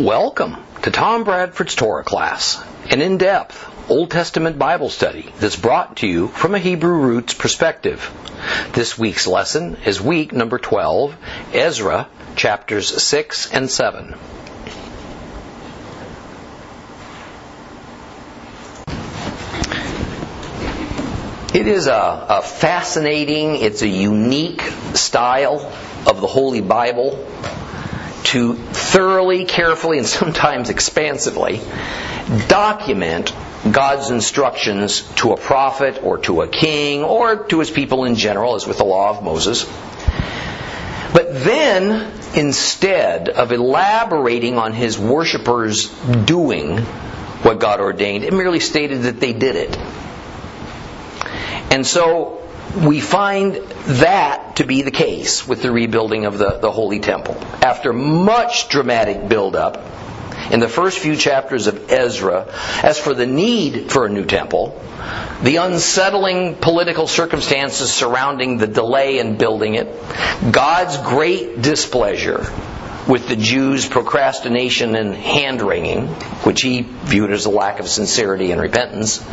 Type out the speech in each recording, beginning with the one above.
Welcome to Tom Bradford's Torah class, an in depth Old Testament Bible study that's brought to you from a Hebrew roots perspective. This week's lesson is week number 12, Ezra, chapters 6 and 7. It is a, a fascinating, it's a unique style of the Holy Bible to thoroughly, carefully, and sometimes expansively document God's instructions to a prophet or to a king or to his people in general, as with the law of Moses. But then, instead of elaborating on his worshippers doing what God ordained, it merely stated that they did it. And so we find that to be the case with the rebuilding of the, the Holy Temple. After much dramatic buildup in the first few chapters of Ezra, as for the need for a new temple, the unsettling political circumstances surrounding the delay in building it, God's great displeasure with the Jews' procrastination and hand wringing, which he viewed as a lack of sincerity and repentance,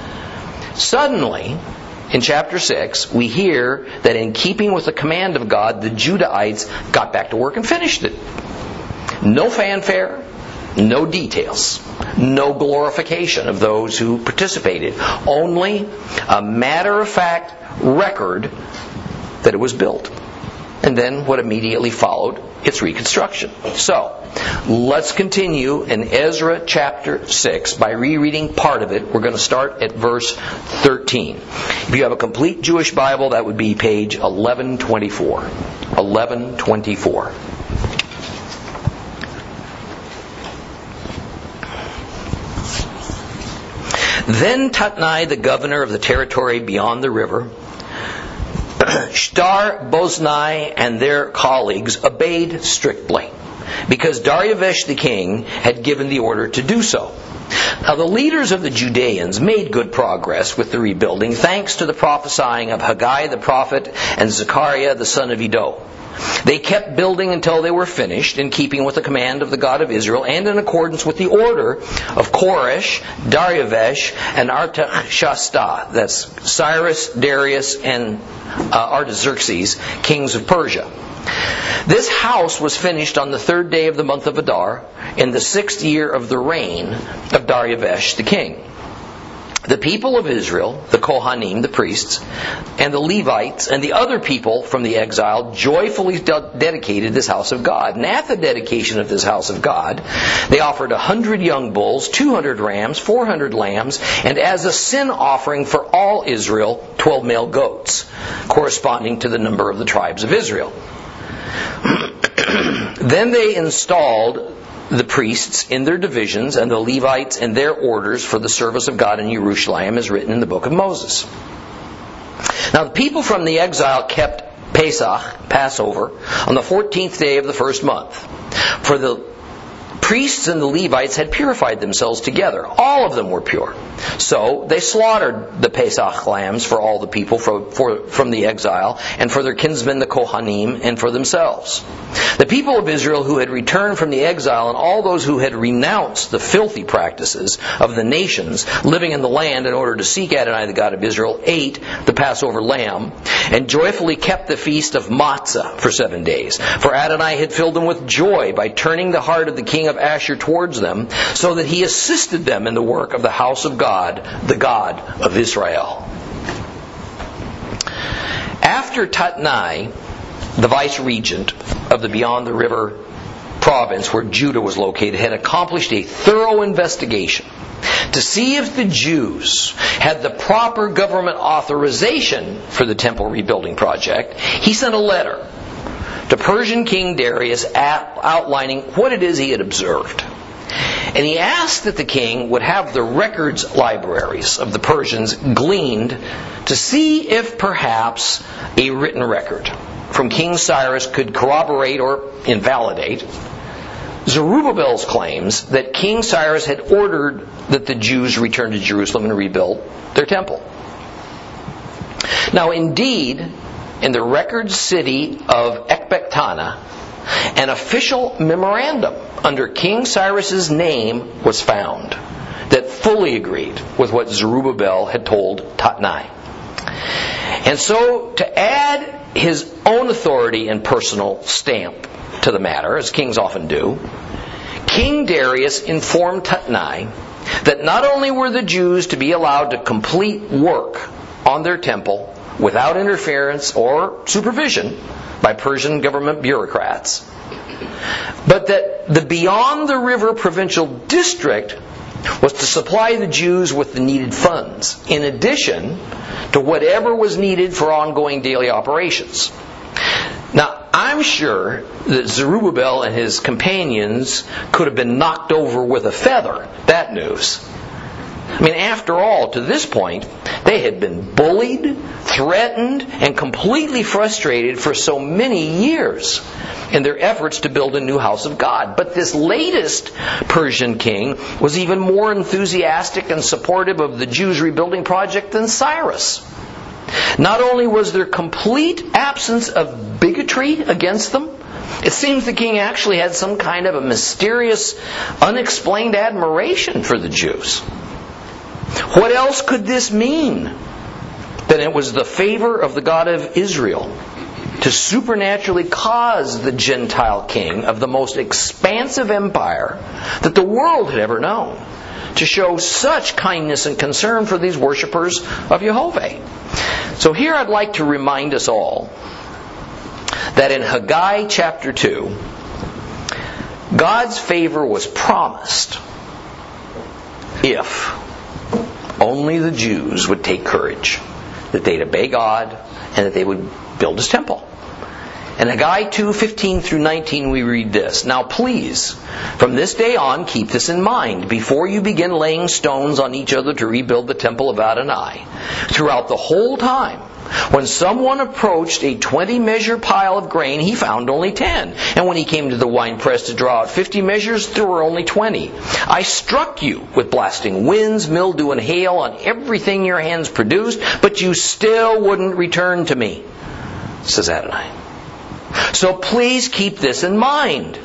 suddenly, in chapter 6, we hear that in keeping with the command of God, the Judahites got back to work and finished it. No fanfare, no details, no glorification of those who participated, only a matter of fact record that it was built. And then what immediately followed its reconstruction. So, let's continue in Ezra chapter 6 by rereading part of it. We're going to start at verse 13. If you have a complete Jewish Bible, that would be page 1124. 1124. Then Tatnai, the governor of the territory beyond the river, Shtar Boznai and their colleagues obeyed strictly because Darius the king had given the order to do so. Now, the leaders of the Judeans made good progress with the rebuilding thanks to the prophesying of Haggai the prophet and Zechariah the son of Iddo. They kept building until they were finished, in keeping with the command of the God of Israel and in accordance with the order of Koresh, Darius, and Artashasta. That's Cyrus, Darius, and uh, Artaxerxes, kings of Persia. This house was finished on the third day of the month of Adar, in the sixth year of the reign of Darius the king. The people of Israel, the Kohanim, the priests, and the Levites, and the other people from the exile joyfully de- dedicated this house of God. And at the dedication of this house of God, they offered a hundred young bulls, two hundred rams, four hundred lambs, and as a sin offering for all Israel, twelve male goats, corresponding to the number of the tribes of Israel. Then they installed the priests in their divisions and the Levites in their orders for the service of God in Jerusalem as written in the book of Moses. Now the people from the exile kept Pesach, Passover, on the 14th day of the first month. For the priests and the Levites had purified themselves together. All of them were pure. So they slaughtered the Pesach lambs for all the people for, for, from the exile, and for their kinsmen the Kohanim, and for themselves. The people of Israel who had returned from the exile, and all those who had renounced the filthy practices of the nations living in the land in order to seek Adonai the God of Israel, ate the Passover lamb, and joyfully kept the feast of matzah for seven days. For Adonai had filled them with joy by turning the heart of the king of of Ashur towards them, so that he assisted them in the work of the house of God, the God of Israel. After Tatnai, the vice regent of the beyond the river province where Judah was located, had accomplished a thorough investigation to see if the Jews had the proper government authorization for the temple rebuilding project, he sent a letter to Persian King Darius outlining what it is he had observed. And he asked that the king would have the records libraries of the Persians gleaned to see if perhaps a written record from King Cyrus could corroborate or invalidate Zerubbabel's claims that King Cyrus had ordered that the Jews return to Jerusalem and rebuild their temple. Now, indeed, in the record city of Ecbatana, an official memorandum under King Cyrus's name was found that fully agreed with what Zerubbabel had told Tatnai. And so, to add his own authority and personal stamp to the matter, as kings often do, King Darius informed Tatnai that not only were the Jews to be allowed to complete work on their temple without interference or supervision by Persian government bureaucrats, but that the Beyond the River Provincial District was to supply the Jews with the needed funds, in addition to whatever was needed for ongoing daily operations. Now, I'm sure that Zerubbabel and his companions could have been knocked over with a feather, that news. I mean, after all, to this point, they had been bullied, threatened, and completely frustrated for so many years in their efforts to build a new house of God. But this latest Persian king was even more enthusiastic and supportive of the Jews' rebuilding project than Cyrus. Not only was there complete absence of bigotry against them, it seems the king actually had some kind of a mysterious, unexplained admiration for the Jews. What else could this mean than it was the favor of the God of Israel to supernaturally cause the Gentile king of the most expansive empire that the world had ever known to show such kindness and concern for these worshippers of Jehovah. So here I'd like to remind us all that in Haggai chapter 2, God's favor was promised if only the Jews would take courage, that they'd obey God, and that they would build his temple. In Haggai 2, 15 through 19, we read this. Now please, from this day on, keep this in mind before you begin laying stones on each other to rebuild the temple of Adonai. Throughout the whole time, when someone approached a 20 measure pile of grain, he found only 10. And when he came to the wine press to draw out 50 measures, there were only 20. I struck you with blasting winds, mildew, and hail on everything your hands produced, but you still wouldn't return to me, says Adonai. So please keep this in mind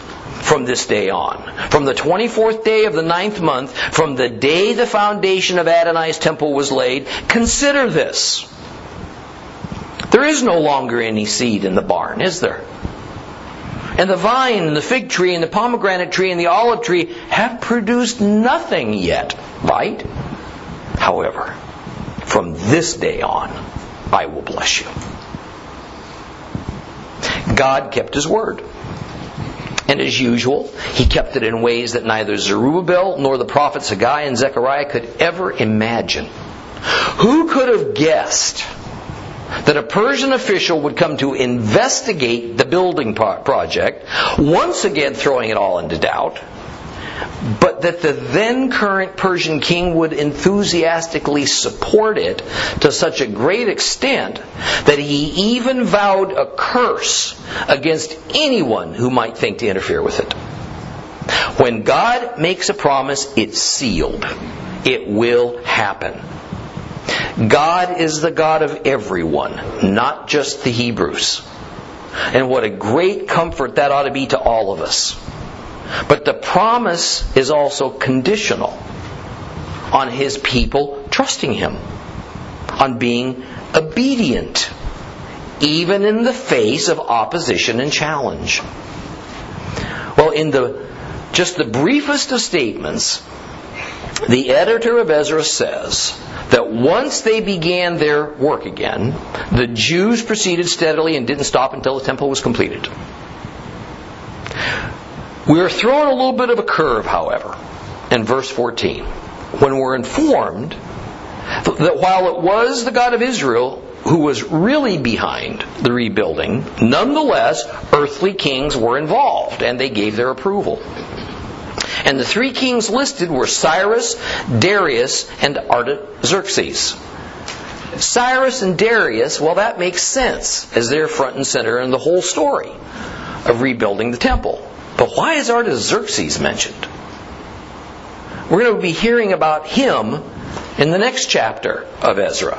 from this day on. From the 24th day of the ninth month, from the day the foundation of Adonai's temple was laid, consider this. There is no longer any seed in the barn, is there? And the vine and the fig tree and the pomegranate tree and the olive tree have produced nothing yet, right? However, from this day on, I will bless you. God kept his word. And as usual, he kept it in ways that neither Zerubbabel nor the prophets Haggai and Zechariah could ever imagine. Who could have guessed that a Persian official would come to investigate the building project, once again throwing it all into doubt, but that the then current Persian king would enthusiastically support it to such a great extent that he even vowed a curse against anyone who might think to interfere with it. When God makes a promise, it's sealed. It will happen. God is the God of everyone, not just the Hebrews. And what a great comfort that ought to be to all of us. But the promise is also conditional on his people trusting him, on being obedient, even in the face of opposition and challenge. Well, in the just the briefest of statements, the editor of Ezra says that once they began their work again, the Jews proceeded steadily and didn't stop until the temple was completed. We are thrown a little bit of a curve, however, in verse 14, when we're informed that while it was the God of Israel who was really behind the rebuilding, nonetheless, earthly kings were involved and they gave their approval. And the three kings listed were Cyrus, Darius, and Artaxerxes. Cyrus and Darius, well, that makes sense as they're front and center in the whole story of rebuilding the temple. But why is Artaxerxes mentioned? We're going to be hearing about him in the next chapter of Ezra.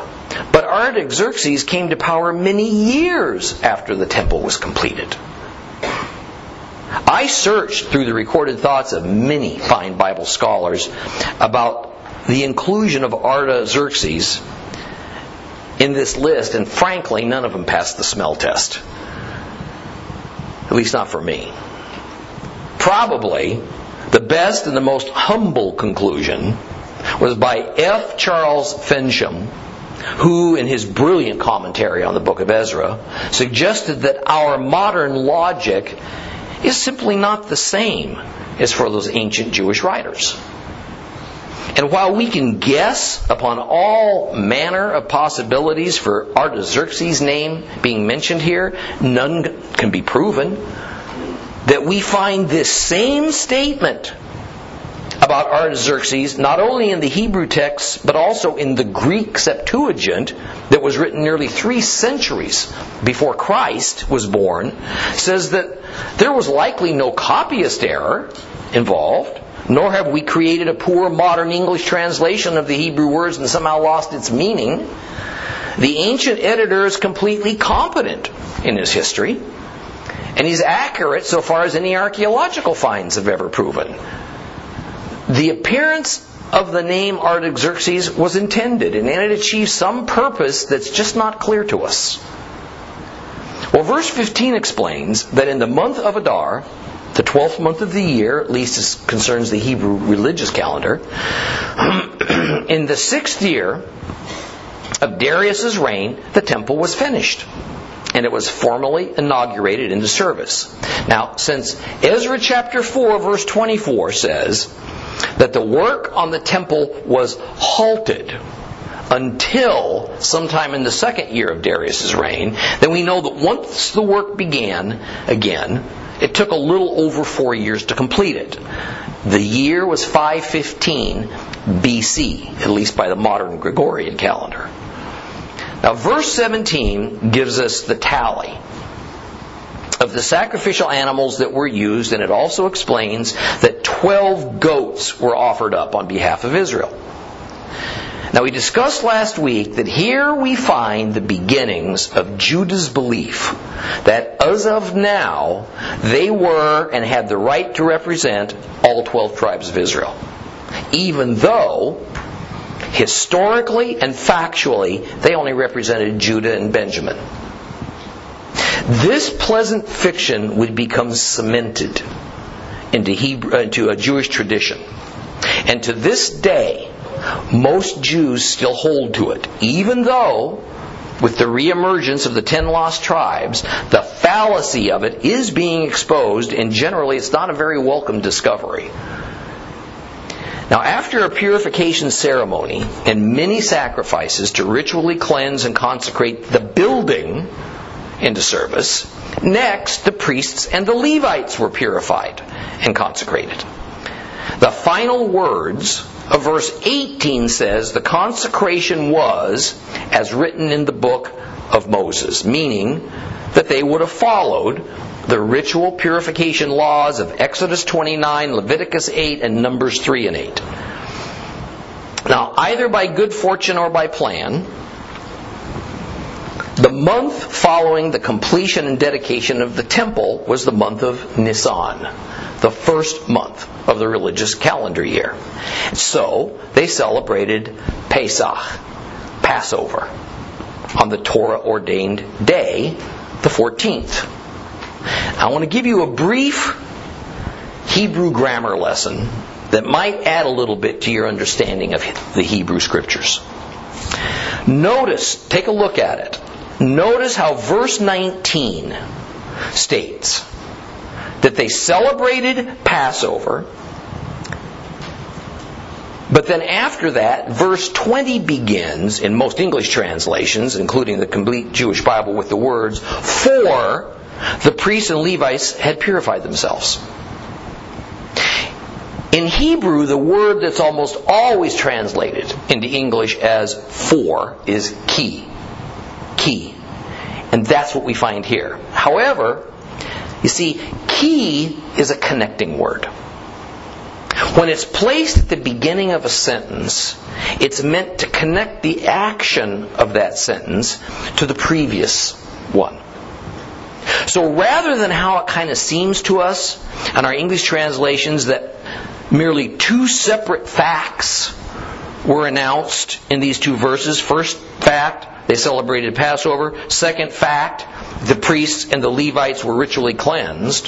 But Artaxerxes came to power many years after the temple was completed. I searched through the recorded thoughts of many fine Bible scholars about the inclusion of Artaxerxes in this list, and frankly, none of them passed the smell test. At least not for me. Probably the best and the most humble conclusion was by F. Charles Fensham, who, in his brilliant commentary on the book of Ezra, suggested that our modern logic is simply not the same as for those ancient Jewish writers. And while we can guess upon all manner of possibilities for Artaxerxes' name being mentioned here, none can be proven. That we find this same statement about Artaxerxes not only in the Hebrew text but also in the Greek Septuagint that was written nearly three centuries before Christ was born says that there was likely no copyist error involved nor have we created a poor modern English translation of the Hebrew words and somehow lost its meaning. The ancient editor is completely competent in his history, and he's accurate so far as any archaeological finds have ever proven. The appearance of the name Artaxerxes was intended, and it achieved some purpose that's just not clear to us. Well, verse 15 explains that in the month of Adar, the 12th month of the year, at least as concerns the Hebrew religious calendar, in the sixth year of Darius's reign, the temple was finished. And it was formally inaugurated into service. Now, since Ezra chapter 4, verse 24 says that the work on the temple was halted until sometime in the second year of Darius's reign, then we know that once the work began again, it took a little over four years to complete it. The year was 515 BC, at least by the modern Gregorian calendar. Now, verse 17 gives us the tally of the sacrificial animals that were used, and it also explains that 12 goats were offered up on behalf of Israel. Now, we discussed last week that here we find the beginnings of Judah's belief that as of now, they were and had the right to represent all 12 tribes of Israel. Even though, historically and factually, they only represented Judah and Benjamin. This pleasant fiction would become cemented into, Hebrew, uh, into a Jewish tradition. And to this day, most Jews still hold to it, even though with the reemergence of the ten lost tribes, the fallacy of it is being exposed, and generally it's not a very welcome discovery. Now, after a purification ceremony and many sacrifices to ritually cleanse and consecrate the building into service, next the priests and the Levites were purified and consecrated. The final words of verse 18 says the consecration was as written in the book of Moses, meaning that they would have followed the ritual purification laws of Exodus 29, Leviticus 8, and Numbers 3 and 8. Now, either by good fortune or by plan, month following the completion and dedication of the temple was the month of Nisan the first month of the religious calendar year. So they celebrated Pesach, Passover, on the Torah ordained day, the 14th. I want to give you a brief Hebrew grammar lesson that might add a little bit to your understanding of the Hebrew scriptures. Notice, take a look at it. Notice how verse 19 states that they celebrated Passover. But then after that, verse 20 begins in most English translations, including the complete Jewish Bible, with the words, For the priests and Levites had purified themselves. In Hebrew, the word that's almost always translated into English as for is key. Ki. And that's what we find here. However, you see, ki is a connecting word. When it's placed at the beginning of a sentence, it's meant to connect the action of that sentence to the previous one. So rather than how it kind of seems to us in our English translations that merely two separate facts were announced in these two verses. First fact, they celebrated Passover. Second fact, the priests and the Levites were ritually cleansed.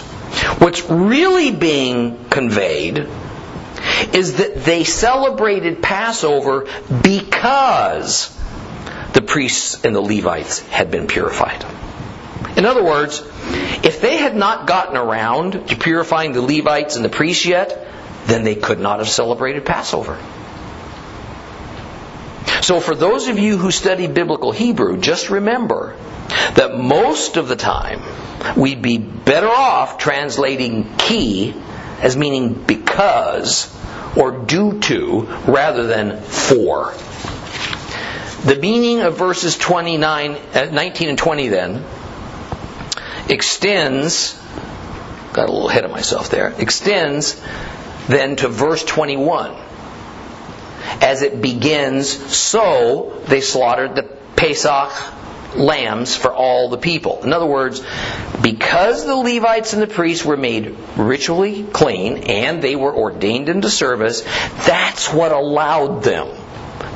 What's really being conveyed is that they celebrated Passover because the priests and the Levites had been purified. In other words, if they had not gotten around to purifying the Levites and the priests yet, then they could not have celebrated Passover. So, for those of you who study biblical Hebrew, just remember that most of the time we'd be better off translating ki as meaning because or due to rather than for. The meaning of verses 29, uh, 19 and 20 then extends, got a little ahead of myself there, extends then to verse 21. As it begins, so they slaughtered the Pesach lambs for all the people. In other words, because the Levites and the priests were made ritually clean and they were ordained into service, that's what allowed them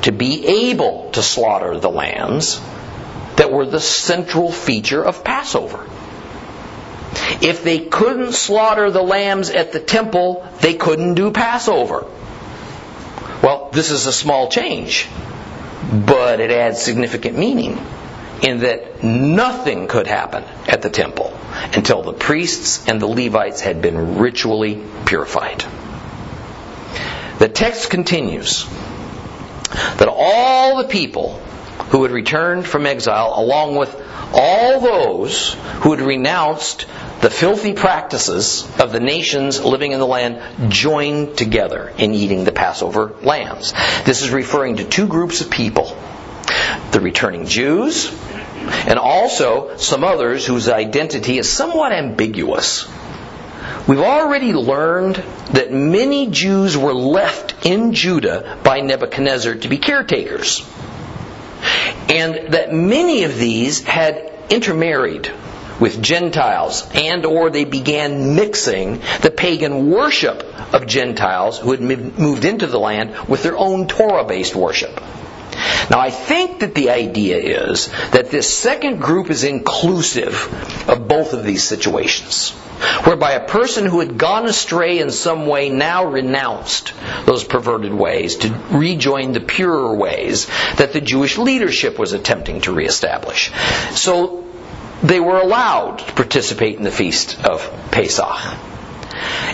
to be able to slaughter the lambs that were the central feature of Passover. If they couldn't slaughter the lambs at the temple, they couldn't do Passover. Well, this is a small change, but it adds significant meaning in that nothing could happen at the temple until the priests and the Levites had been ritually purified. The text continues that all the people who had returned from exile, along with all those who had renounced the filthy practices of the nations living in the land joined together in eating the Passover lambs. This is referring to two groups of people the returning Jews and also some others whose identity is somewhat ambiguous. We've already learned that many Jews were left in Judah by Nebuchadnezzar to be caretakers. And that many of these had intermarried with Gentiles and or they began mixing the pagan worship of Gentiles who had moved into the land with their own Torah-based worship. Now, I think that the idea is that this second group is inclusive of both of these situations, whereby a person who had gone astray in some way now renounced those perverted ways to rejoin the purer ways that the Jewish leadership was attempting to reestablish. So they were allowed to participate in the feast of Pesach.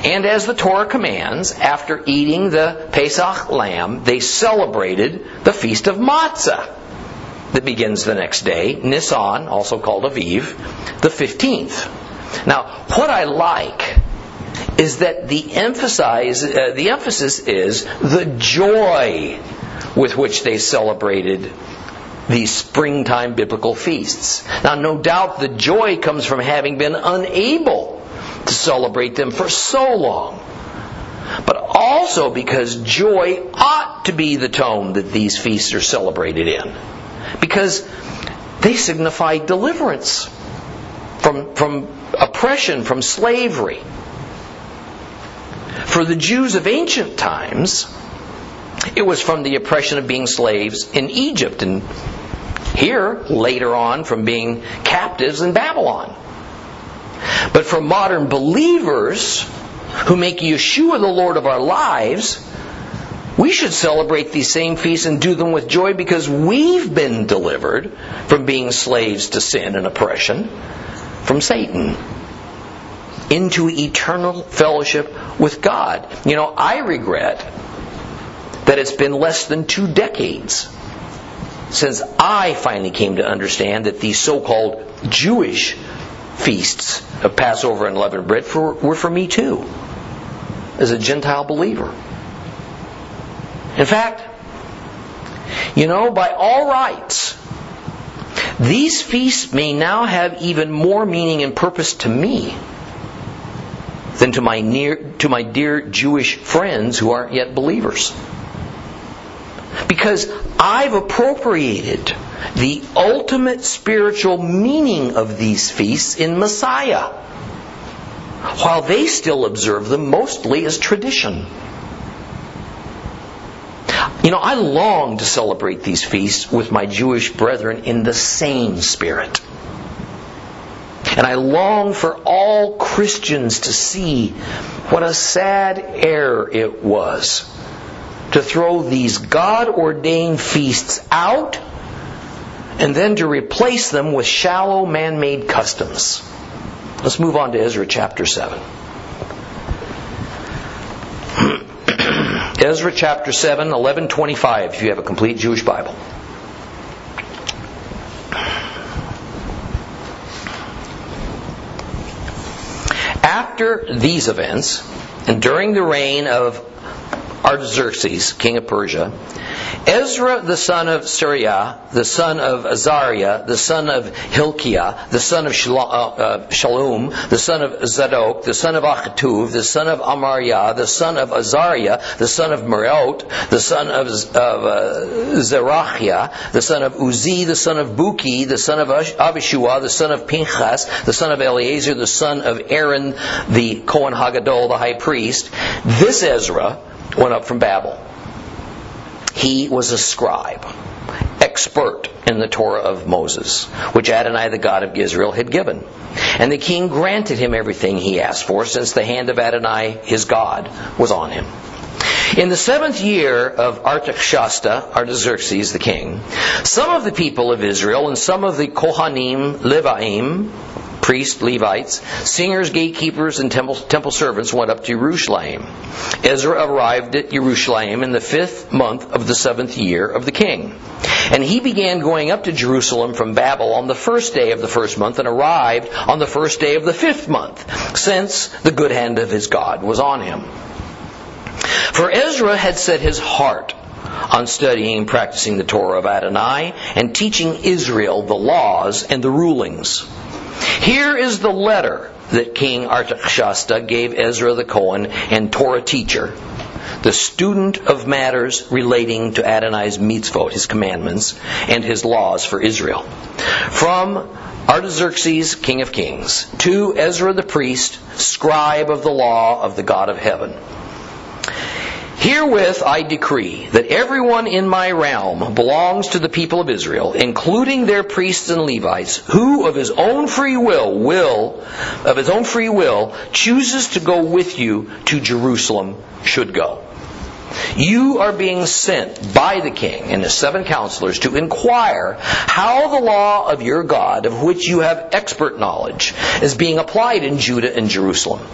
And as the Torah commands, after eating the Pesach lamb, they celebrated the feast of Matzah that begins the next day, Nisan, also called Aviv, the 15th. Now, what I like is that the emphasize uh, the emphasis is the joy with which they celebrated these springtime biblical feasts. Now, no doubt the joy comes from having been unable to celebrate them for so long. But also because joy ought to be the tone that these feasts are celebrated in. Because they signify deliverance from, from oppression, from slavery. For the Jews of ancient times, it was from the oppression of being slaves in Egypt and here, later on, from being captives in Babylon. But for modern believers who make Yeshua the Lord of our lives, we should celebrate these same feasts and do them with joy because we've been delivered from being slaves to sin and oppression from Satan into eternal fellowship with God. You know, I regret that it's been less than two decades since I finally came to understand that these so called Jewish feasts of Passover and leavened bread for, were for me too, as a Gentile believer. In fact, you know, by all rights, these feasts may now have even more meaning and purpose to me than to my near to my dear Jewish friends who aren't yet believers. Because I've appropriated the ultimate spiritual meaning of these feasts in Messiah, while they still observe them mostly as tradition. You know, I long to celebrate these feasts with my Jewish brethren in the same spirit. And I long for all Christians to see what a sad error it was to throw these God ordained feasts out and then to replace them with shallow man made customs. Let's move on to Ezra chapter 7. Ezra chapter 7, 1125, if you have a complete Jewish Bible. After these events, and during the reign of Artaxerxes, king of Persia, Ezra the son of Seraiah, the son of Azariah, the son of Hilkiah, the son of uh, uh, the son of Zadok, the son of Achituv, the son of Amariah, the son of Azariah, the son of Merot, the son of, uh, Zerachiah, the son of Uzi, the son of Buki, the son of Avishua, the son of Pinchas, the son of Eleazar, the son of Aaron, the Kohen Hagadol, the high priest. This Ezra went up from Babel. He was a scribe, expert in the Torah of Moses, which Adonai the God of Israel had given. And the king granted him everything he asked for, since the hand of Adonai, his God, was on him. In the seventh year of Artaxerxes, Artaxerxes the king, some of the people of Israel and some of the Kohanim, Levaim, priests, Levites, singers, gatekeepers, and temple, temple servants went up to Jerusalem. Ezra arrived at Jerusalem in the fifth month of the seventh year of the king. And he began going up to Jerusalem from Babel on the first day of the first month and arrived on the first day of the fifth month, since the good hand of his God was on him. For Ezra had set his heart on studying and practicing the Torah of Adonai and teaching Israel the laws and the rulings. Here is the letter that King Artaxerxes gave Ezra the Cohen and Torah teacher, the student of matters relating to Adonai's mitzvot, his commandments, and his laws for Israel. From Artaxerxes, king of kings, to Ezra the priest, scribe of the law of the God of heaven. Herewith I decree that everyone in my realm belongs to the people of Israel, including their priests and Levites, who of his own free will will of his own free will chooses to go with you to Jerusalem should go. You are being sent by the king and his seven counselors to inquire how the law of your God, of which you have expert knowledge, is being applied in Judah and Jerusalem.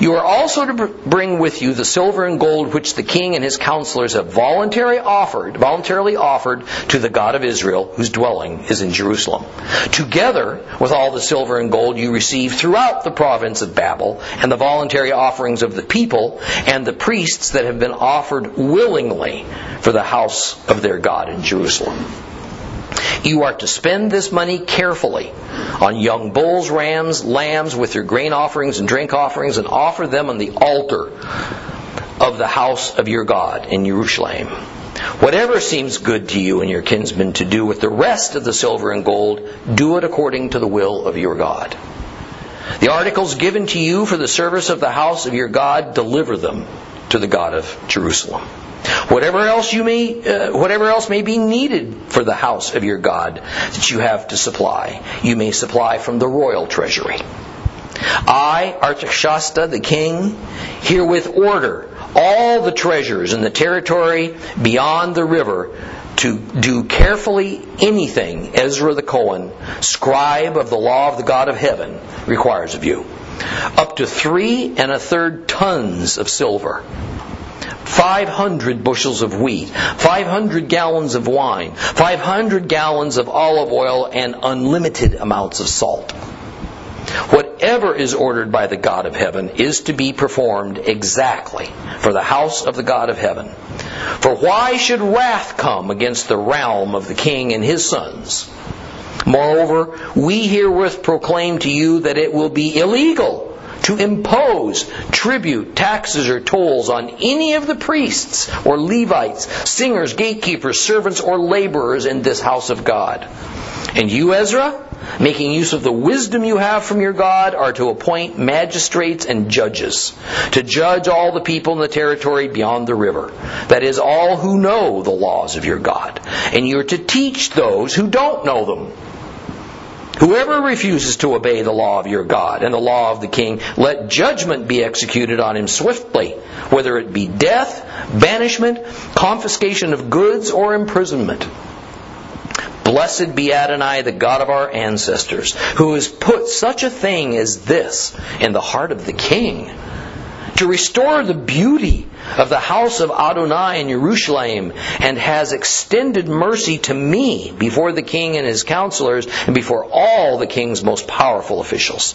You are also to bring with you the silver and gold which the king and his counselors have voluntarily offered, voluntarily offered to the God of Israel, whose dwelling is in Jerusalem. Together with all the silver and gold you receive throughout the province of Babel, and the voluntary offerings of the people, and the priests that have been offered willingly for the house of their God in Jerusalem. You are to spend this money carefully on young bulls, rams, lambs with your grain offerings and drink offerings and offer them on the altar of the house of your God in Jerusalem. Whatever seems good to you and your kinsmen to do with the rest of the silver and gold, do it according to the will of your God. The articles given to you for the service of the house of your God, deliver them to the God of Jerusalem. Whatever else you may, uh, whatever else may be needed for the house of your God that you have to supply, you may supply from the royal treasury. I, Artaxerxes the king, herewith order all the treasures in the territory beyond the river to do carefully anything Ezra the Cohen, scribe of the law of the God of heaven, requires of you. Up to three and a third tons of silver 500 bushels of wheat, 500 gallons of wine, 500 gallons of olive oil, and unlimited amounts of salt. Whatever is ordered by the God of heaven is to be performed exactly for the house of the God of heaven. For why should wrath come against the realm of the king and his sons? Moreover, we herewith proclaim to you that it will be illegal to impose tribute, taxes, or tolls on any of the priests or Levites, singers, gatekeepers, servants, or laborers in this house of God. And you, Ezra, making use of the wisdom you have from your God, are to appoint magistrates and judges to judge all the people in the territory beyond the river. That is, all who know the laws of your God. And you are to teach those who don't know them. Whoever refuses to obey the law of your God and the law of the king, let judgment be executed on him swiftly, whether it be death, banishment, confiscation of goods, or imprisonment. Blessed be Adonai, the God of our ancestors, who has put such a thing as this in the heart of the king, to restore the beauty of the house of Adonai in Jerusalem, and has extended mercy to me before the king and his counselors, and before all the king's most powerful officials.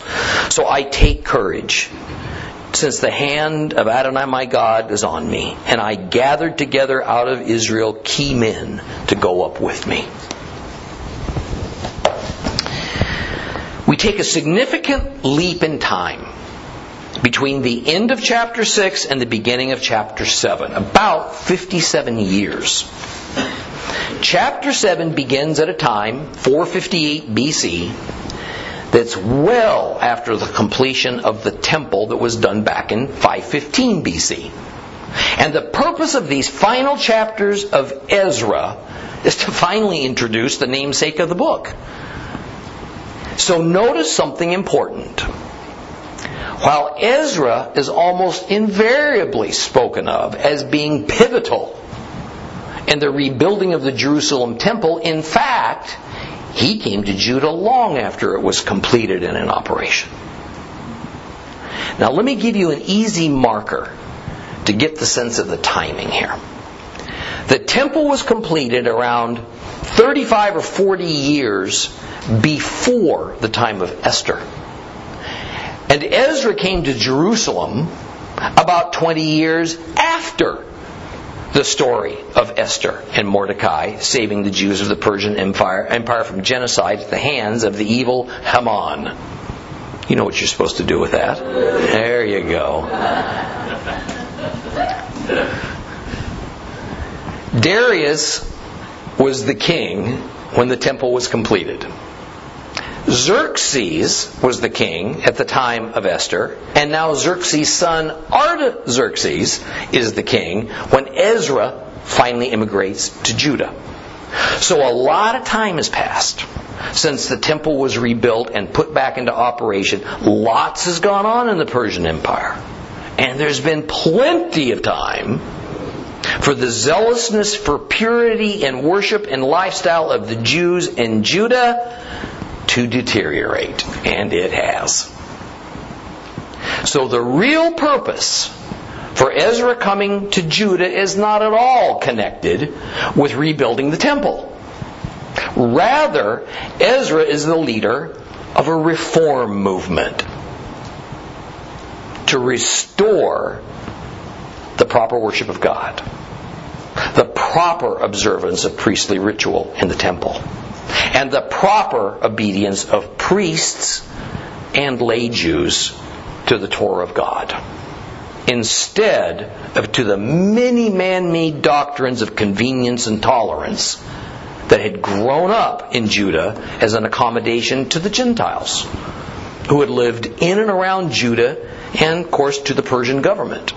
So I take courage since the hand of Adonai my God is on me, and I gathered together out of Israel key men to go up with me. we take a significant leap in time between the end of chapter 6 and the beginning of chapter 7, about 57 years. Chapter 7 begins at a time, 458 BC, that's well after the completion of the temple that was done back in 515 BC. And the purpose of these final chapters of Ezra is to finally introduce the namesake of the book. So notice something important. While Ezra is almost invariably spoken of as being pivotal in the rebuilding of the Jerusalem temple, in fact, he came to Judah long after it was completed and in operation. Now, let me give you an easy marker to get the sense of the timing here. The temple was completed around 35 or 40 years before the time of Esther. And Ezra came to Jerusalem about 20 years after the story of Esther and Mordecai saving the Jews of the Persian Empire, empire from genocide at the hands of the evil Haman. You know what you're supposed to do with that. There you go. Darius was the king when the temple was completed. Xerxes was the king at the time of Esther, and now Xerxes' son Artaxerxes is the king when Ezra finally immigrates to Judah. So a lot of time has passed since the temple was rebuilt and put back into operation. Lots has gone on in the Persian Empire. And there's been plenty of time for the zealousness for purity and worship and lifestyle of the Jews in Judah to deteriorate, and it has. So the real purpose for Ezra coming to Judah is not at all connected with rebuilding the temple. Rather, Ezra is the leader of a reform movement to restore the proper worship of God, the proper observance of priestly ritual in the temple and the proper obedience of priests and lay Jews to the Torah of God. Instead of to the many man made doctrines of convenience and tolerance that had grown up in Judah as an accommodation to the Gentiles who had lived in and around Judah and, of course, to the Persian government.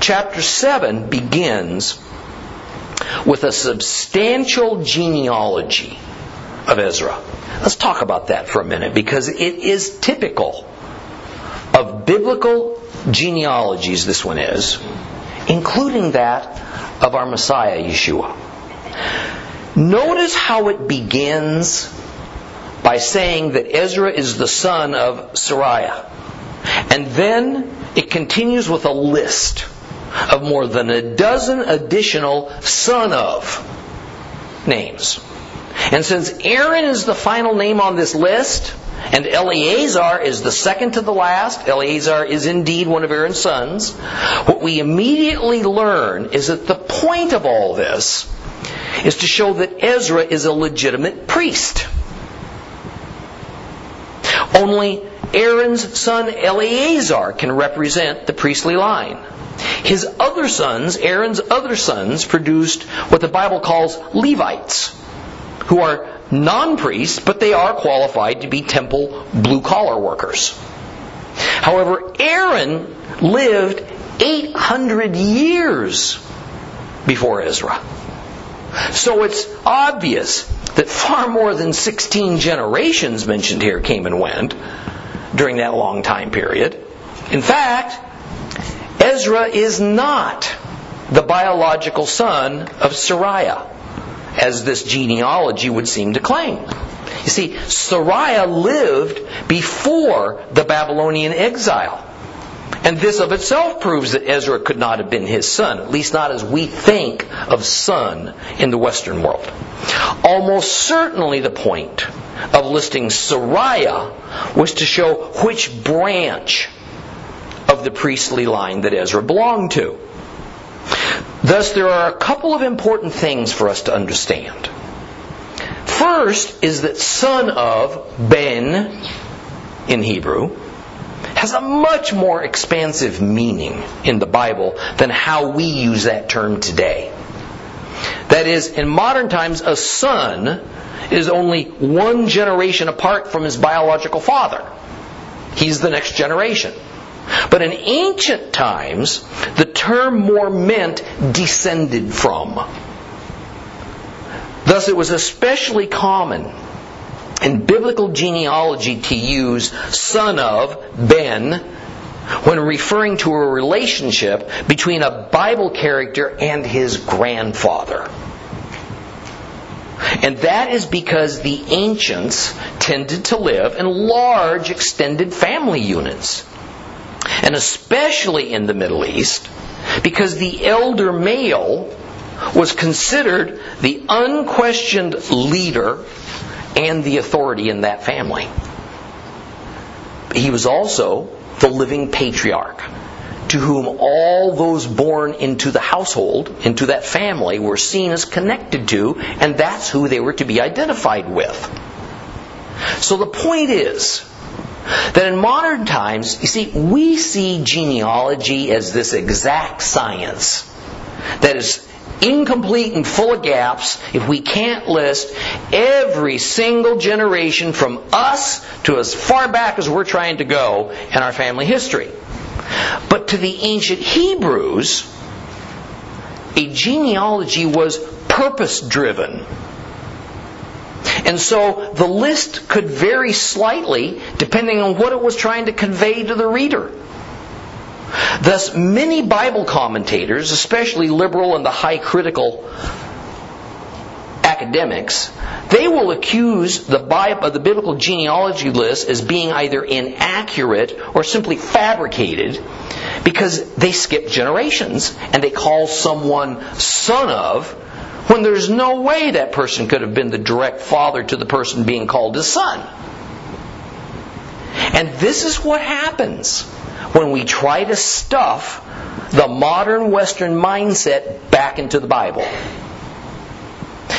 Chapter 7 begins with a substantial genealogy of Ezra. Let's talk about that for a minute because it is typical of biblical genealogies, this one is, including that of our Messiah, Yeshua. Notice how it begins by saying that Ezra is the son of Seraiah. And then it continues with a list of more than a dozen additional son of names. And since Aaron is the final name on this list, and Eleazar is the second to the last, Eleazar is indeed one of Aaron's sons, what we immediately learn is that the point of all this is to show that Ezra is a legitimate priest. Only Aaron's son Eleazar can represent the priestly line. His other sons, Aaron's other sons, produced what the Bible calls Levites, who are non priests, but they are qualified to be temple blue collar workers. However, Aaron lived 800 years before Ezra. So it's obvious that far more than 16 generations mentioned here came and went during that long time period. In fact, Ezra is not the biological son of Seraiah, as this genealogy would seem to claim. You see, Seraiah lived before the Babylonian exile. And this of itself proves that Ezra could not have been his son, at least not as we think of son in the Western world. Almost certainly the point of listing Seraiah was to show which branch of the priestly line that Ezra belonged to. Thus, there are a couple of important things for us to understand. First is that son of Ben in Hebrew has a much more expansive meaning in the Bible than how we use that term today. That is, in modern times, a son is only one generation apart from his biological father. He's the next generation. But in ancient times, the term more meant descended from. Thus, it was especially common in biblical genealogy to use son of, Ben, when referring to a relationship between a Bible character and his grandfather. And that is because the ancients tended to live in large extended family units. And especially in the Middle East, because the elder male was considered the unquestioned leader and the authority in that family. He was also the living patriarch to whom all those born into the household, into that family, were seen as connected to, and that's who they were to be identified with. So the point is that in modern times, you see, we see genealogy as this exact science that is incomplete and full of gaps if we can't list every single generation from us to as far back as we're trying to go in our family history. But to the ancient Hebrews, a genealogy was purpose driven. And so the list could vary slightly depending on what it was trying to convey to the reader. Thus, many Bible commentators, especially liberal and the high critical academics, they will accuse the, Bible, uh, the biblical genealogy list as being either inaccurate or simply fabricated because they skip generations and they call someone son of when there's no way that person could have been the direct father to the person being called his son. And this is what happens when we try to stuff the modern Western mindset back into the Bible.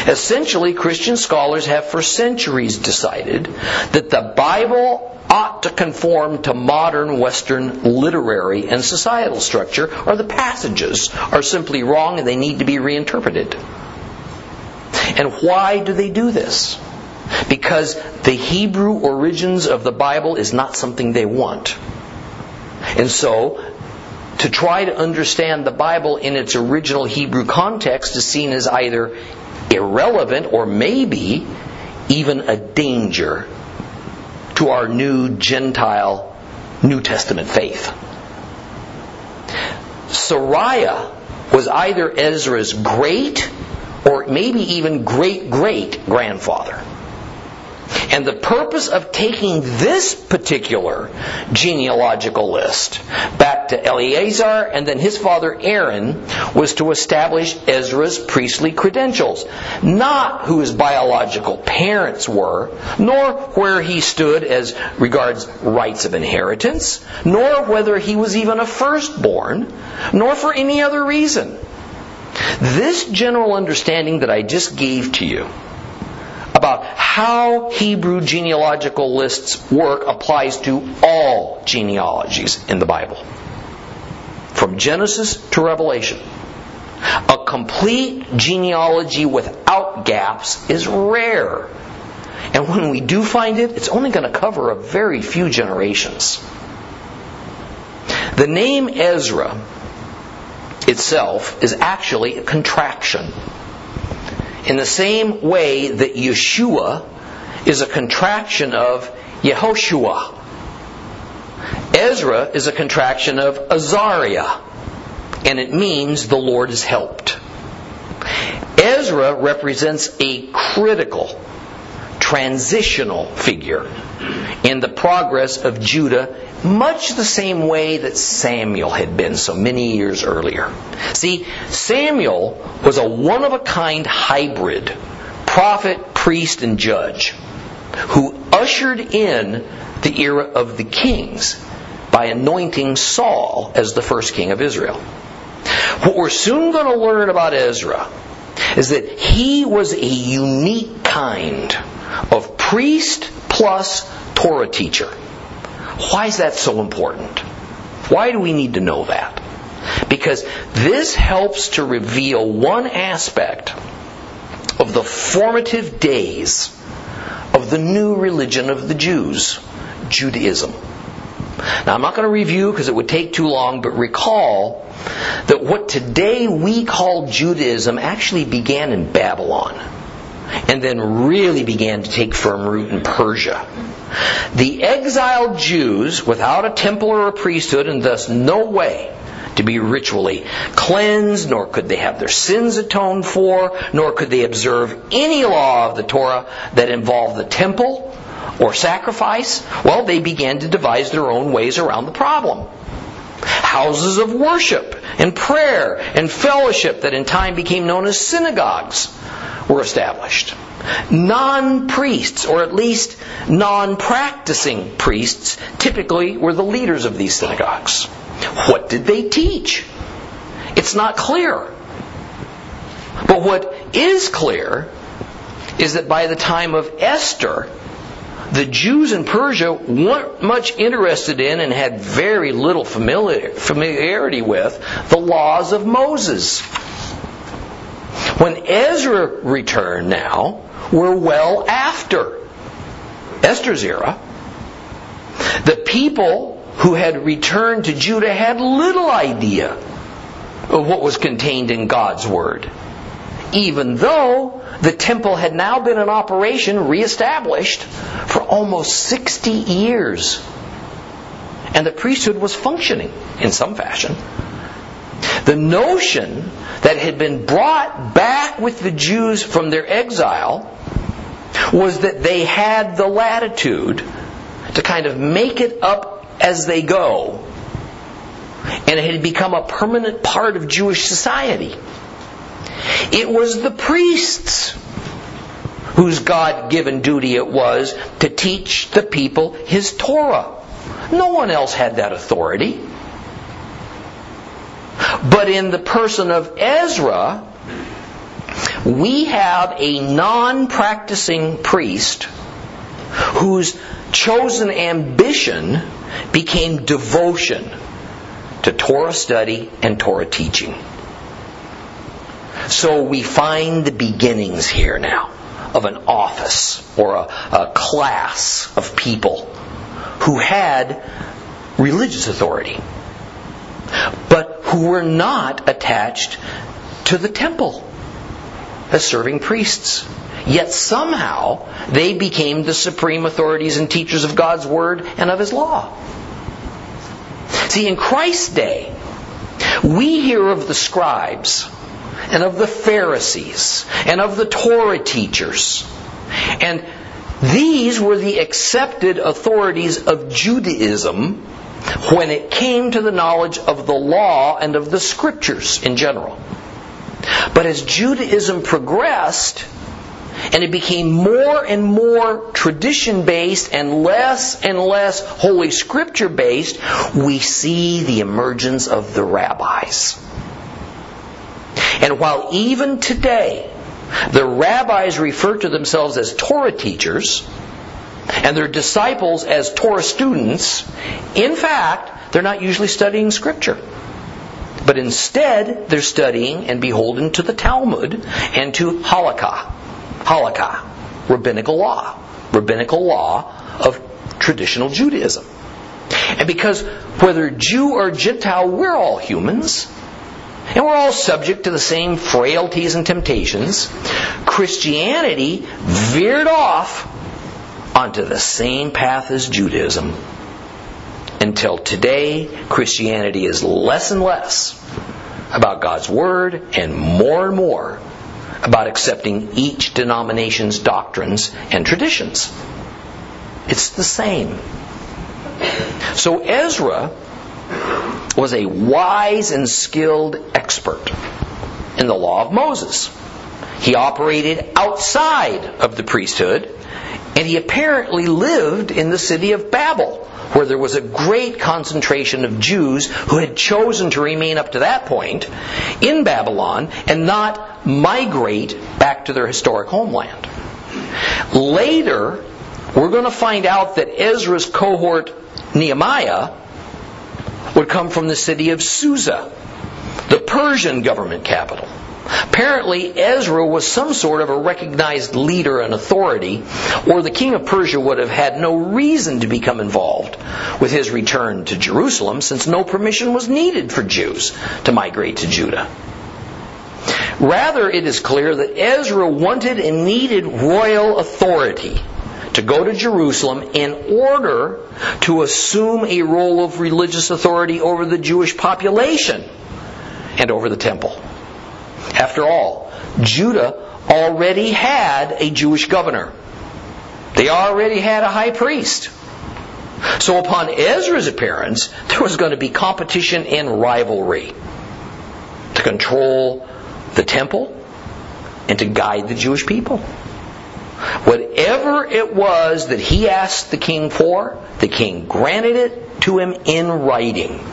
Essentially, Christian scholars have for centuries decided that the Bible ought to conform to modern Western literary and societal structure, or the passages are simply wrong and they need to be reinterpreted. And why do they do this? Because the Hebrew origins of the Bible is not something they want. And so, to try to understand the Bible in its original Hebrew context is seen as either irrelevant or maybe even a danger to our new Gentile New Testament faith. Seraiah was either Ezra's great or maybe even great great grandfather. And the purpose of taking this particular genealogical list back to Eleazar and then his father Aaron was to establish Ezra's priestly credentials, not who his biological parents were, nor where he stood as regards rights of inheritance, nor whether he was even a firstborn, nor for any other reason. This general understanding that I just gave to you about how Hebrew genealogical lists work applies to all genealogies in the Bible. From Genesis to Revelation. A complete genealogy without gaps is rare. And when we do find it, it's only going to cover a very few generations. The name Ezra itself is actually a contraction. In the same way that Yeshua is a contraction of Yehoshua. Ezra is a contraction of Azariah, and it means the Lord is helped. Ezra represents a critical, transitional figure in the progress of Judah much the same way that Samuel had been so many years earlier. See, Samuel was a one of a kind hybrid prophet, priest, and judge who ushered in the era of the kings by anointing Saul as the first king of Israel. What we're soon going to learn about Ezra is that he was a unique kind of priest plus Torah teacher. Why is that so important? Why do we need to know that? Because this helps to reveal one aspect of the formative days of the new religion of the Jews, Judaism. Now, I'm not going to review because it would take too long, but recall that what today we call Judaism actually began in Babylon and then really began to take firm root in Persia. The exiled Jews, without a temple or a priesthood, and thus no way to be ritually cleansed, nor could they have their sins atoned for, nor could they observe any law of the Torah that involved the temple or sacrifice, well, they began to devise their own ways around the problem. Houses of worship and prayer and fellowship that in time became known as synagogues were established. Non priests, or at least non practicing priests, typically were the leaders of these synagogues. What did they teach? It's not clear. But what is clear is that by the time of Esther, the Jews in Persia weren't much interested in and had very little familiarity with the laws of Moses. When Ezra returned now, we're well after Esther's era. The people who had returned to Judah had little idea of what was contained in God's Word. Even though the temple had now been in operation, reestablished, for almost 60 years. And the priesthood was functioning in some fashion. The notion that had been brought back with the Jews from their exile was that they had the latitude to kind of make it up as they go. And it had become a permanent part of Jewish society. It was the priests whose God given duty it was to teach the people his Torah. No one else had that authority. But in the person of Ezra, we have a non practicing priest whose chosen ambition became devotion to Torah study and Torah teaching. So we find the beginnings here now of an office or a, a class of people who had religious authority, who were not attached to the temple as serving priests. Yet somehow they became the supreme authorities and teachers of God's Word and of His law. See, in Christ's day, we hear of the scribes and of the Pharisees and of the Torah teachers. And these were the accepted authorities of Judaism when it came to the knowledge of the law and of the scriptures in general. But as Judaism progressed, and it became more and more tradition based and less and less Holy Scripture based, we see the emergence of the rabbis. And while even today the rabbis refer to themselves as Torah teachers and their disciples as Torah students, in fact, they're not usually studying Scripture. But instead, they're studying and beholden to the Talmud and to halakha, halakha, rabbinical law, rabbinical law of traditional Judaism. And because whether Jew or Gentile, we're all humans, and we're all subject to the same frailties and temptations, Christianity veered off onto the same path as Judaism. Until today, Christianity is less and less about God's Word and more and more about accepting each denomination's doctrines and traditions. It's the same. So Ezra was a wise and skilled expert in the law of Moses. He operated outside of the priesthood, and he apparently lived in the city of Babel, where there was a great concentration of Jews who had chosen to remain up to that point in Babylon and not migrate back to their historic homeland. Later, we're going to find out that Ezra's cohort, Nehemiah, would come from the city of Susa, the Persian government capital. Apparently, Ezra was some sort of a recognized leader and authority, or the king of Persia would have had no reason to become involved with his return to Jerusalem since no permission was needed for Jews to migrate to Judah. Rather, it is clear that Ezra wanted and needed royal authority to go to Jerusalem in order to assume a role of religious authority over the Jewish population and over the temple. After all, Judah already had a Jewish governor. They already had a high priest. So upon Ezra's appearance, there was going to be competition and rivalry to control the temple and to guide the Jewish people. Whatever it was that he asked the king for, the king granted it to him in writing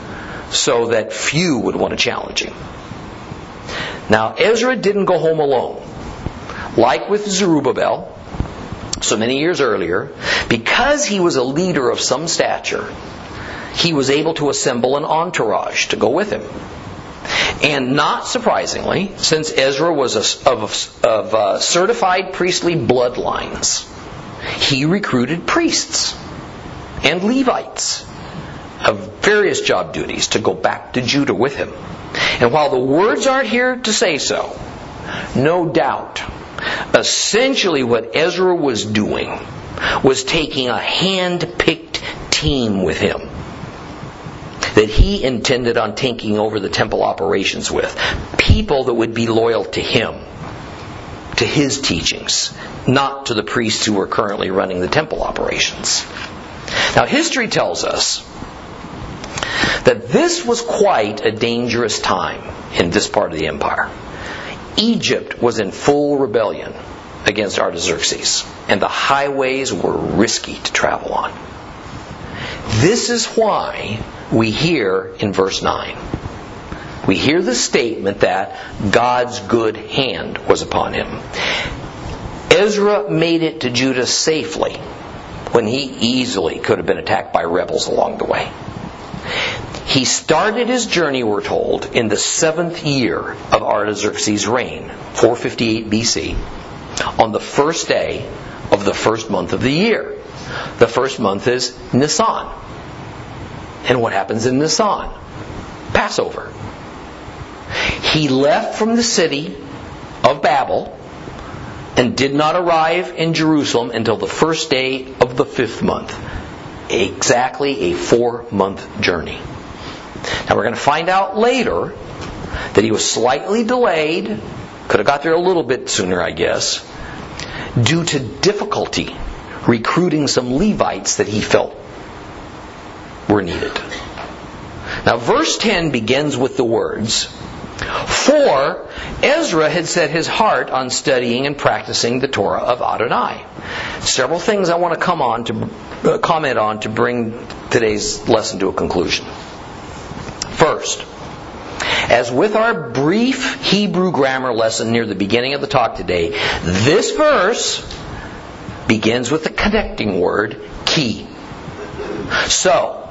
so that few would want to challenge him. Now, Ezra didn't go home alone. Like with Zerubbabel, so many years earlier, because he was a leader of some stature, he was able to assemble an entourage to go with him. And not surprisingly, since Ezra was a, of, of uh, certified priestly bloodlines, he recruited priests and Levites of various job duties to go back to Judah with him. And while the words aren't here to say so, no doubt, essentially what Ezra was doing was taking a hand picked team with him that he intended on taking over the temple operations with. People that would be loyal to him, to his teachings, not to the priests who were currently running the temple operations. Now, history tells us that this was quite a dangerous time in this part of the empire. Egypt was in full rebellion against Artaxerxes, and the highways were risky to travel on. This is why we hear in verse 9. We hear the statement that God's good hand was upon him. Ezra made it to Judah safely when he easily could have been attacked by rebels along the way. He started his journey, we're told, in the seventh year of Artaxerxes' reign, 458 BC, on the first day of the first month of the year. The first month is Nisan. And what happens in Nisan? Passover. He left from the city of Babel and did not arrive in Jerusalem until the first day of the fifth month. Exactly a four month journey. Now we're going to find out later that he was slightly delayed, could have got there a little bit sooner, I guess, due to difficulty recruiting some Levites that he felt were needed. Now, verse 10 begins with the words, For Ezra had set his heart on studying and practicing the Torah of Adonai. Several things I want to come on to uh, comment on to bring today's lesson to a conclusion. First, as with our brief Hebrew grammar lesson near the beginning of the talk today, this verse begins with the connecting word ki. So,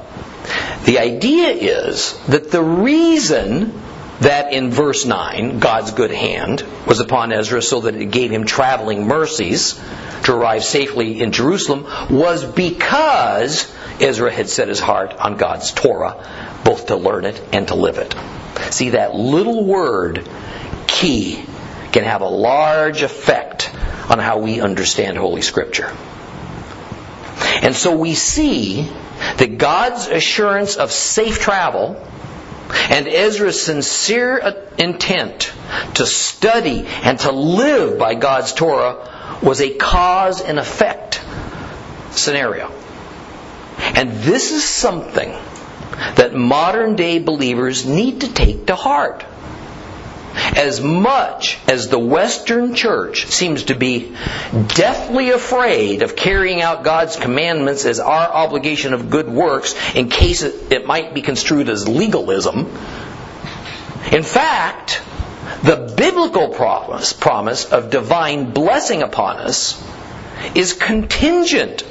the idea is that the reason that in verse 9, God's good hand was upon Ezra so that it gave him traveling mercies to arrive safely in Jerusalem was because Ezra had set his heart on God's Torah, both to learn it and to live it. See, that little word, ki, can have a large effect on how we understand Holy Scripture. And so we see that God's assurance of safe travel and Ezra's sincere intent to study and to live by God's Torah was a cause and effect scenario. And this is something that modern day believers need to take to heart. As much as the Western church seems to be deathly afraid of carrying out God's commandments as our obligation of good works in case it, might be construed as legalism, in fact, the biblical promise, promise of divine blessing upon us is contingent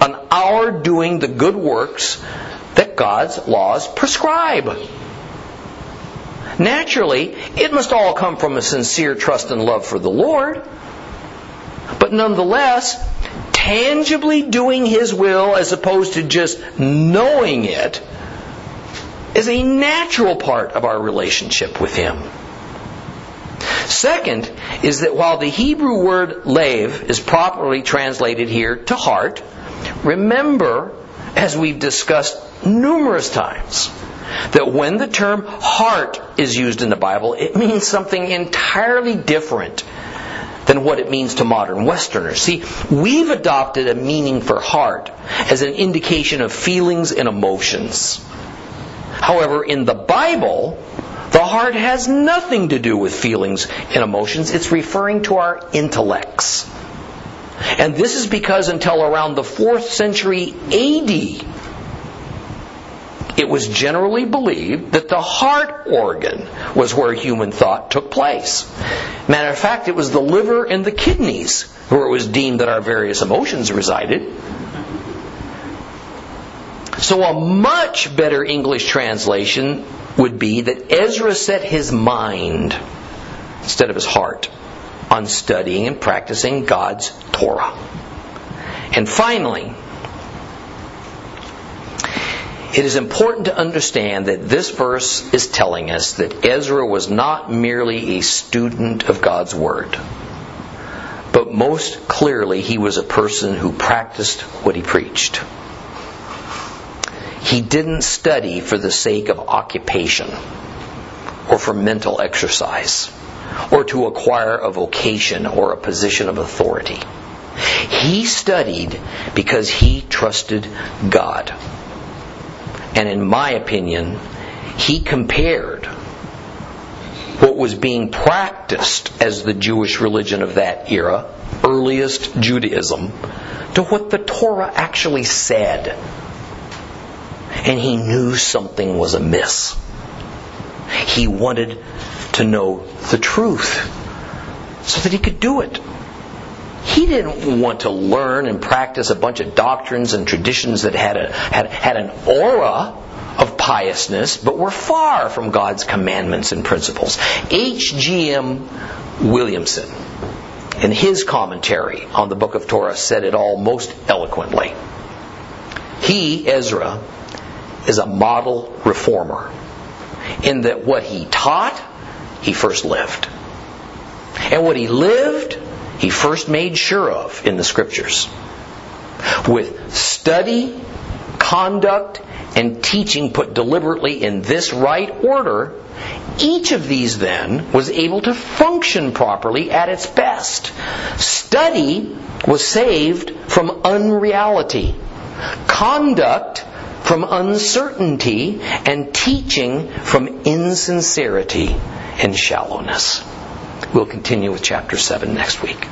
on our doing the good works that God's laws prescribe. Naturally, it must all come from a sincere trust and love for the Lord. But nonetheless, tangibly doing His will as opposed to just knowing it is a natural part of our relationship with Him. Second is that while the Hebrew word lave is properly translated here to heart, remember, as we've discussed numerous times, that when the term heart is used in the Bible, it means something entirely different than what it means to modern Westerners. See, we've adopted a meaning for heart as an indication of feelings and emotions. However, in the Bible, the heart has nothing to do with feelings and emotions. It's referring to our intellects. And this is because until around the 4th century AD, it was generally believed that the heart organ was where human thought took place. Matter of fact, it was the liver and the kidneys where it was deemed that our various emotions resided. So a much better English translation would be that Ezra set his mind instead of his heart on studying and practicing God's Torah. And finally, it is important to understand that this verse is telling us that Ezra was not merely a student of God's Word, but most clearly he was a person who practiced what he preached. He didn't study for the sake of occupation or for mental exercise or to acquire a vocation or a position of authority. He studied because he trusted God. And in my opinion, he compared what was being practiced as the Jewish religion of that era, earliest Judaism, to what the Torah actually said. And he knew something was amiss. He wanted to know the truth so that he could do it. He didn't want to learn and practice a bunch of doctrines and traditions that had, a, had, had an aura of piousness, but were far from God's commandments and principles. H.G.M. Williamson, in his commentary on the book of Torah, said it all most eloquently. He, Ezra, is a model reformer in that what he taught, he first lived. And what he lived, he first made sure of in the scriptures. With study, conduct, and teaching put deliberately in this right order, each of these then was able to function properly at its best. Study was saved from unreality. Conduct from uncertainty and teaching from insincerity and shallowness. We'll continue with chapter 7 next week.